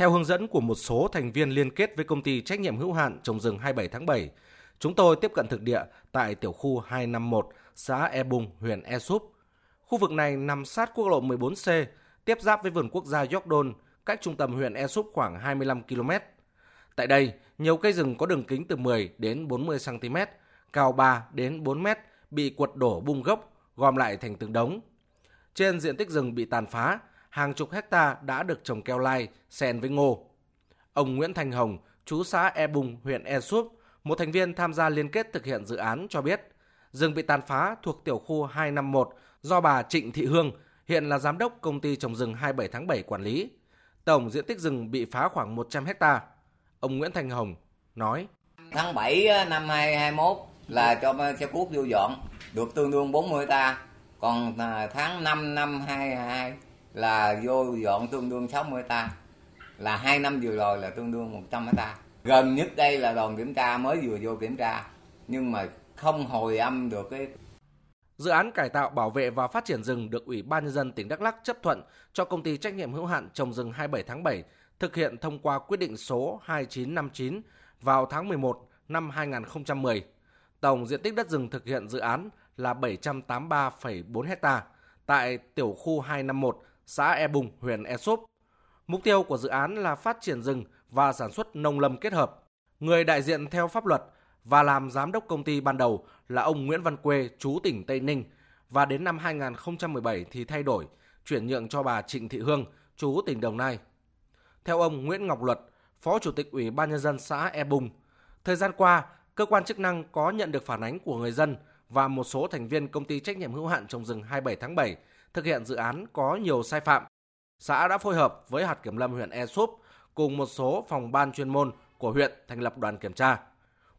Theo hướng dẫn của một số thành viên liên kết với công ty trách nhiệm hữu hạn trồng rừng 27 tháng 7, chúng tôi tiếp cận thực địa tại tiểu khu 251, xã E Bung, huyện E Súp. Khu vực này nằm sát quốc lộ 14C, tiếp giáp với vườn quốc gia York cách trung tâm huyện E Súp khoảng 25 km. Tại đây, nhiều cây rừng có đường kính từ 10 đến 40 cm, cao 3 đến 4 m bị quật đổ bung gốc, gom lại thành từng đống. Trên diện tích rừng bị tàn phá, hàng chục hecta đã được trồng keo lai, xen với ngô. Ông Nguyễn Thành Hồng, chú xã E Bùng, huyện E Súp, một thành viên tham gia liên kết thực hiện dự án cho biết, rừng bị tàn phá thuộc tiểu khu 251 do bà Trịnh Thị Hương, hiện là giám đốc công ty trồng rừng 27 tháng 7 quản lý. Tổng diện tích rừng bị phá khoảng 100 hecta. Ông Nguyễn Thành Hồng nói: Tháng 7 năm 2021 là cho xe cuốc vô dọn được tương đương 40 hecta. Còn à, tháng 5 năm 22 là vô dọn tương đương 60 hecta. Là hai năm vừa rồi là tương đương 100 hecta. Gần nhất đây là đoàn kiểm tra mới vừa vô kiểm tra nhưng mà không hồi âm được cái Dự án cải tạo bảo vệ và phát triển rừng được Ủy ban nhân dân tỉnh Đắk Lắk chấp thuận cho công ty trách nhiệm hữu hạn trồng rừng 27 tháng 7 thực hiện thông qua quyết định số 2959 vào tháng 11 năm 2010. Tổng diện tích đất rừng thực hiện dự án là 783,4 ha tại tiểu khu 251, xã E Bùng, huyện E Súp. Mục tiêu của dự án là phát triển rừng và sản xuất nông lâm kết hợp. Người đại diện theo pháp luật và làm giám đốc công ty ban đầu là ông Nguyễn Văn Quê, chú tỉnh Tây Ninh và đến năm 2017 thì thay đổi, chuyển nhượng cho bà Trịnh Thị Hương, chú tỉnh Đồng Nai. Theo ông Nguyễn Ngọc Luật, Phó Chủ tịch Ủy ban nhân dân xã E Bùng, thời gian qua, cơ quan chức năng có nhận được phản ánh của người dân và một số thành viên công ty trách nhiệm hữu hạn trồng rừng 27 tháng 7 thực hiện dự án có nhiều sai phạm. Xã đã phối hợp với hạt kiểm lâm huyện Esup cùng một số phòng ban chuyên môn của huyện thành lập đoàn kiểm tra.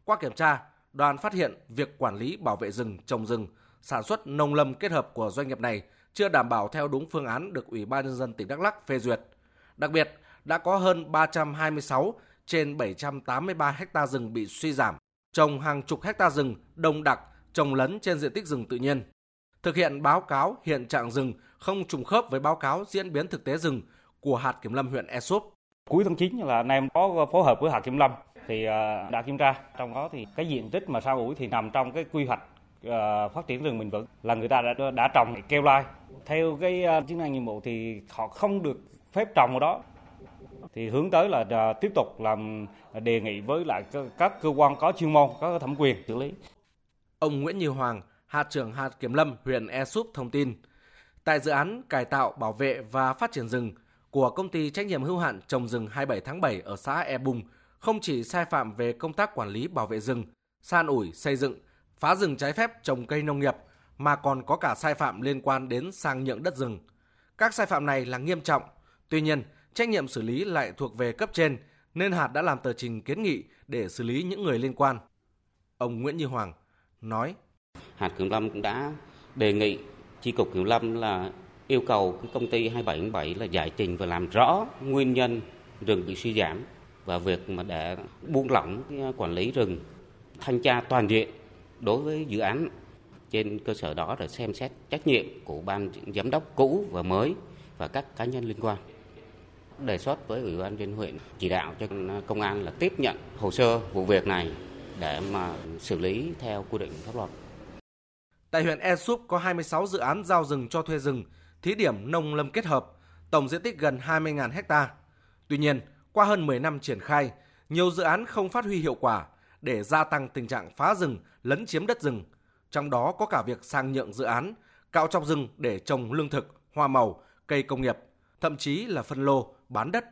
Qua kiểm tra, đoàn phát hiện việc quản lý bảo vệ rừng, trồng rừng, sản xuất nông lâm kết hợp của doanh nghiệp này chưa đảm bảo theo đúng phương án được Ủy ban nhân dân tỉnh Đắk Lắk phê duyệt. Đặc biệt, đã có hơn 326 trên 783 hecta rừng bị suy giảm, trồng hàng chục hecta rừng đông đặc, trồng lấn trên diện tích rừng tự nhiên. Thực hiện báo cáo hiện trạng rừng không trùng khớp với báo cáo diễn biến thực tế rừng của hạt kiểm lâm huyện E Súp. Cuối tháng 9 là anh em có phối hợp với hạt kiểm lâm thì à, đã kiểm tra trong đó thì cái diện tích mà sao ủi thì nằm trong cái quy hoạch à, phát triển rừng bền vững là người ta đã đã trồng keo lai theo cái à, chức năng nhiệm vụ thì họ không được phép trồng ở đó thì hướng tới là tiếp tục làm đề nghị với lại các cơ quan có chuyên môn có thẩm quyền xử lý. Ông Nguyễn Như Hoàng, hạt trưởng hạt kiểm lâm huyện E Súp thông tin, tại dự án cải tạo bảo vệ và phát triển rừng của công ty trách nhiệm hữu hạn trồng rừng 27 tháng 7 ở xã E Bùng, không chỉ sai phạm về công tác quản lý bảo vệ rừng, san ủi, xây dựng, phá rừng trái phép trồng cây nông nghiệp mà còn có cả sai phạm liên quan đến sang nhượng đất rừng. Các sai phạm này là nghiêm trọng. Tuy nhiên, trách nhiệm xử lý lại thuộc về cấp trên nên hạt đã làm tờ trình kiến nghị để xử lý những người liên quan. Ông Nguyễn Như Hoàng nói: Hạt Kiểm Lâm cũng đã đề nghị chi cục Kiểm Lâm là yêu cầu cái công ty 2777 là giải trình và làm rõ nguyên nhân rừng bị suy giảm và việc mà để buông lỏng quản lý rừng, thanh tra toàn diện đối với dự án trên cơ sở đó là xem xét trách nhiệm của ban giám đốc cũ và mới và các cá nhân liên quan đề xuất với ủy ban dân huyện chỉ đạo cho công an là tiếp nhận hồ sơ vụ việc này để mà xử lý theo quy định pháp luật. Tại huyện Esup có 26 dự án giao rừng cho thuê rừng, thí điểm nông lâm kết hợp, tổng diện tích gần 20.000 ha. Tuy nhiên, qua hơn 10 năm triển khai, nhiều dự án không phát huy hiệu quả để gia tăng tình trạng phá rừng, lấn chiếm đất rừng. Trong đó có cả việc sang nhượng dự án, cạo trọc rừng để trồng lương thực, hoa màu, cây công nghiệp, thậm chí là phân lô, bán đất